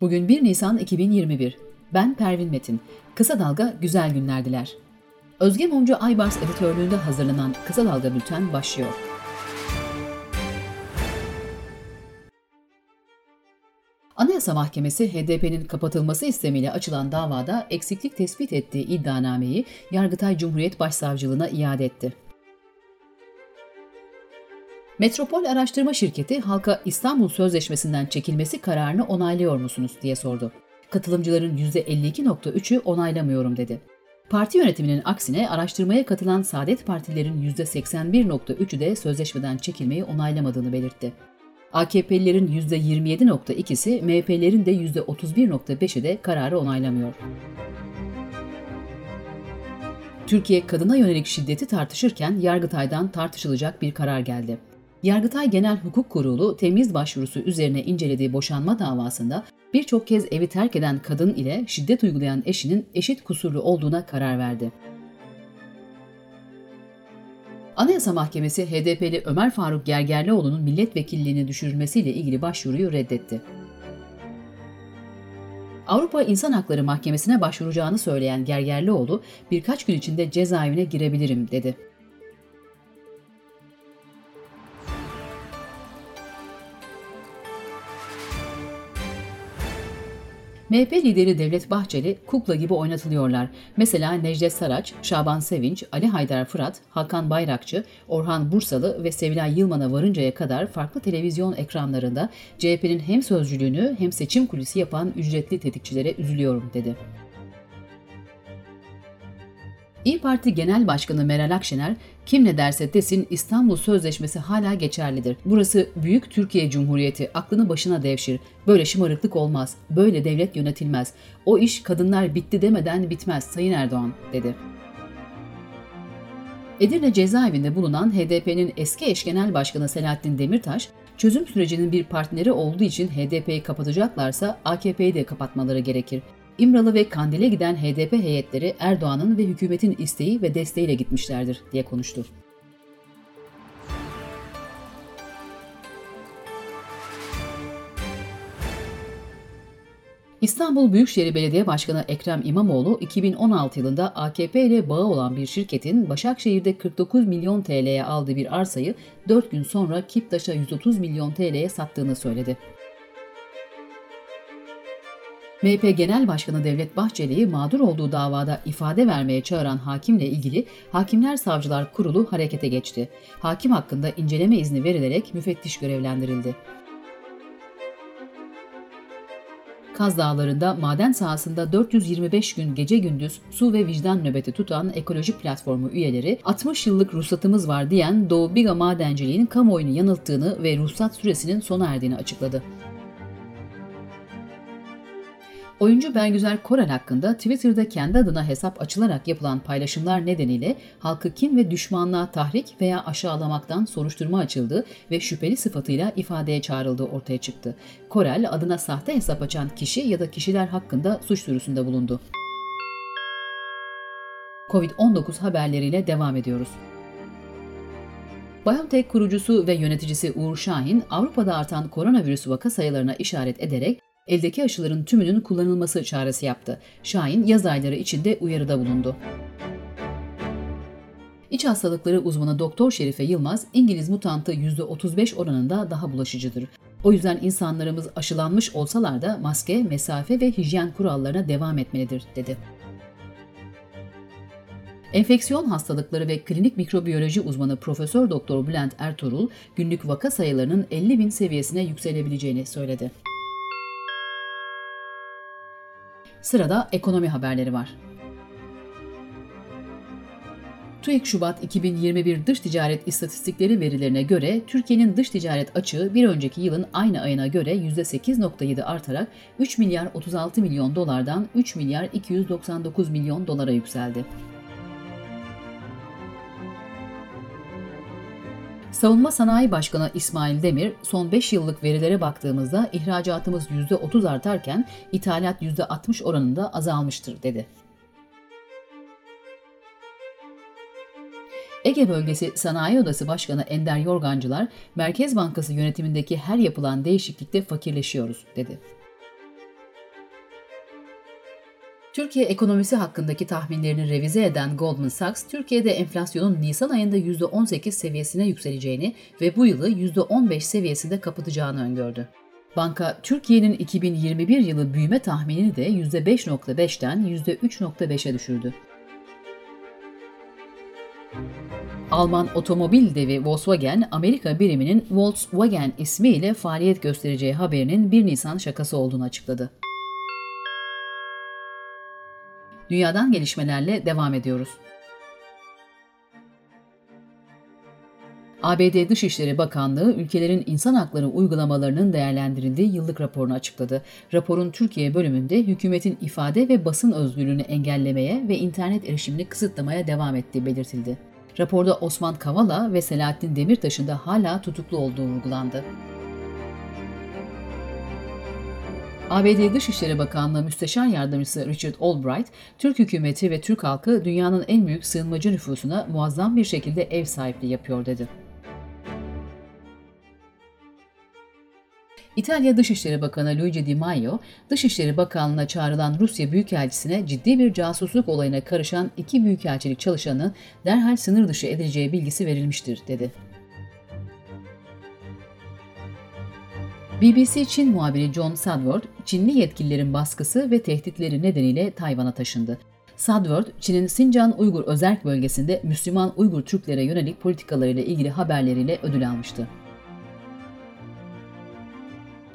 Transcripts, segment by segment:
Bugün 1 Nisan 2021. Ben Pervin Metin. Kısa Dalga güzel günler diler. Özge Mumcu Aybars editörlüğünde hazırlanan Kısa Dalga Bülten başlıyor. Anayasa Mahkemesi HDP'nin kapatılması istemiyle açılan davada eksiklik tespit ettiği iddianameyi Yargıtay Cumhuriyet Başsavcılığına iade etti. Metropol Araştırma Şirketi halka İstanbul Sözleşmesi'nden çekilmesi kararını onaylıyor musunuz diye sordu. Katılımcıların %52.3'ü onaylamıyorum dedi. Parti yönetiminin aksine araştırmaya katılan Saadet Partilerin %81.3'ü de sözleşmeden çekilmeyi onaylamadığını belirtti. AKP'lilerin %27.2'si, MHP'lerin de %31.5'i de kararı onaylamıyor. Türkiye kadına yönelik şiddeti tartışırken Yargıtay'dan tartışılacak bir karar geldi. Yargıtay Genel Hukuk Kurulu temiz başvurusu üzerine incelediği boşanma davasında birçok kez evi terk eden kadın ile şiddet uygulayan eşinin eşit kusurlu olduğuna karar verdi. Anayasa Mahkemesi HDP'li Ömer Faruk Gergerlioğlu'nun milletvekilliğini düşürülmesiyle ilgili başvuruyu reddetti. Avrupa İnsan Hakları Mahkemesi'ne başvuracağını söyleyen Gergerlioğlu birkaç gün içinde cezaevine girebilirim dedi. MHP lideri Devlet Bahçeli kukla gibi oynatılıyorlar. Mesela Necdet Saraç, Şaban Sevinç, Ali Haydar Fırat, Hakan Bayrakçı, Orhan Bursalı ve Sevilay Yılman'a varıncaya kadar farklı televizyon ekranlarında CHP'nin hem sözcülüğünü hem seçim kulisi yapan ücretli tetikçilere üzülüyorum dedi. İyi Parti Genel Başkanı Meral Akşener, kim ne derse desin İstanbul Sözleşmesi hala geçerlidir. Burası büyük Türkiye Cumhuriyeti, aklını başına devşir. Böyle şımarıklık olmaz, böyle devlet yönetilmez. O iş kadınlar bitti demeden bitmez Sayın Erdoğan, dedi. Edirne cezaevinde bulunan HDP'nin eski eş genel başkanı Selahattin Demirtaş, çözüm sürecinin bir partneri olduğu için HDP'yi kapatacaklarsa AKP'yi de kapatmaları gerekir. İmralı ve Kandil'e giden HDP heyetleri Erdoğan'ın ve hükümetin isteği ve desteğiyle gitmişlerdir diye konuştu. İstanbul Büyükşehir Belediye Başkanı Ekrem İmamoğlu 2016 yılında AKP ile bağı olan bir şirketin Başakşehir'de 49 milyon TL'ye aldığı bir arsayı 4 gün sonra Kiptaş'a 130 milyon TL'ye sattığını söyledi. MHP Genel Başkanı Devlet Bahçeli'yi mağdur olduğu davada ifade vermeye çağıran hakimle ilgili Hakimler Savcılar Kurulu harekete geçti. Hakim hakkında inceleme izni verilerek müfettiş görevlendirildi. Kaz Dağları'nda maden sahasında 425 gün gece gündüz su ve vicdan nöbeti tutan ekoloji platformu üyeleri 60 yıllık ruhsatımız var diyen Doğu Biga Madenciliğin kamuoyunu yanılttığını ve ruhsat süresinin sona erdiğini açıkladı. Oyuncu Bergüzer Korel hakkında Twitter'da kendi adına hesap açılarak yapılan paylaşımlar nedeniyle halkı kin ve düşmanlığa tahrik veya aşağılamaktan soruşturma açıldı ve şüpheli sıfatıyla ifadeye çağrıldığı ortaya çıktı. Korel adına sahte hesap açan kişi ya da kişiler hakkında suç duyurusunda bulundu. Covid-19 haberleriyle devam ediyoruz. BioNTech kurucusu ve yöneticisi Uğur Şahin, Avrupa'da artan koronavirüs vaka sayılarına işaret ederek eldeki aşıların tümünün kullanılması çağrısı yaptı. Şahin yaz ayları içinde uyarıda bulundu. İç hastalıkları uzmanı Doktor Şerife Yılmaz, İngiliz mutantı %35 oranında daha bulaşıcıdır. O yüzden insanlarımız aşılanmış olsalar da maske, mesafe ve hijyen kurallarına devam etmelidir, dedi. Enfeksiyon hastalıkları ve klinik mikrobiyoloji uzmanı Profesör Doktor Bülent Ertuğrul, günlük vaka sayılarının 50 bin seviyesine yükselebileceğini söyledi. Sırada ekonomi haberleri var. TÜİK Şubat 2021 dış ticaret istatistikleri verilerine göre Türkiye'nin dış ticaret açığı bir önceki yılın aynı ayına göre %8.7 artarak 3 milyar 36 milyon dolardan 3 milyar 299 milyon dolara yükseldi. Savunma Sanayi Başkanı İsmail Demir, son 5 yıllık verilere baktığımızda ihracatımız %30 artarken ithalat %60 oranında azalmıştır dedi. Ege Bölgesi Sanayi Odası Başkanı Ender Yorgancılar, Merkez Bankası yönetimindeki her yapılan değişiklikte fakirleşiyoruz dedi. Türkiye ekonomisi hakkındaki tahminlerini revize eden Goldman Sachs, Türkiye'de enflasyonun Nisan ayında %18 seviyesine yükseleceğini ve bu yılı %15 seviyesinde kapatacağını öngördü. Banka, Türkiye'nin 2021 yılı büyüme tahminini de %5.5'ten %3.5'e düşürdü. Alman otomobil devi Volkswagen, Amerika biriminin Volkswagen ismiyle faaliyet göstereceği haberinin 1 Nisan şakası olduğunu açıkladı. Dünyadan gelişmelerle devam ediyoruz. ABD Dışişleri Bakanlığı ülkelerin insan hakları uygulamalarının değerlendirildiği yıllık raporunu açıkladı. Raporun Türkiye bölümünde hükümetin ifade ve basın özgürlüğünü engellemeye ve internet erişimini kısıtlamaya devam ettiği belirtildi. Raporda Osman Kavala ve Selahattin Demirtaş'ın da hala tutuklu olduğu vurgulandı. ABD Dışişleri Bakanlığı Müsteşar Yardımcısı Richard Albright, Türk hükümeti ve Türk halkı dünyanın en büyük sığınmacı nüfusuna muazzam bir şekilde ev sahipliği yapıyor dedi. İtalya Dışişleri Bakanı Luigi Di Maio, Dışişleri Bakanlığı'na çağrılan Rusya Büyükelçisi'ne ciddi bir casusluk olayına karışan iki büyükelçilik çalışanı derhal sınır dışı edileceği bilgisi verilmiştir, dedi. BBC Çin muhabiri John Sadworth, Çinli yetkililerin baskısı ve tehditleri nedeniyle Tayvan'a taşındı. Sadworth, Çin'in Sincan Uygur Özerk bölgesinde Müslüman Uygur Türklere yönelik politikalarıyla ilgili haberleriyle ödül almıştı.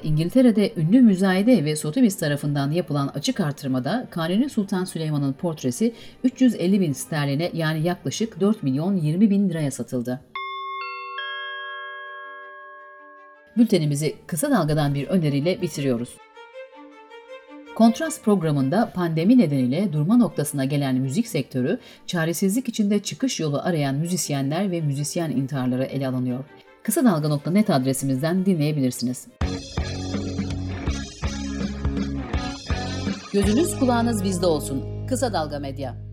İngiltere'de ünlü müzayede ve Sotheby's tarafından yapılan açık artırmada Kanuni Sultan Süleyman'ın portresi 350 bin sterline yani yaklaşık 4 milyon 20 bin liraya satıldı. Bültenimizi kısa dalgadan bir öneriyle bitiriyoruz. Kontrast programında pandemi nedeniyle durma noktasına gelen müzik sektörü, çaresizlik içinde çıkış yolu arayan müzisyenler ve müzisyen intiharları ele alınıyor. Kısa Dalga.net adresimizden dinleyebilirsiniz. Gözünüz kulağınız bizde olsun. Kısa Dalga Medya.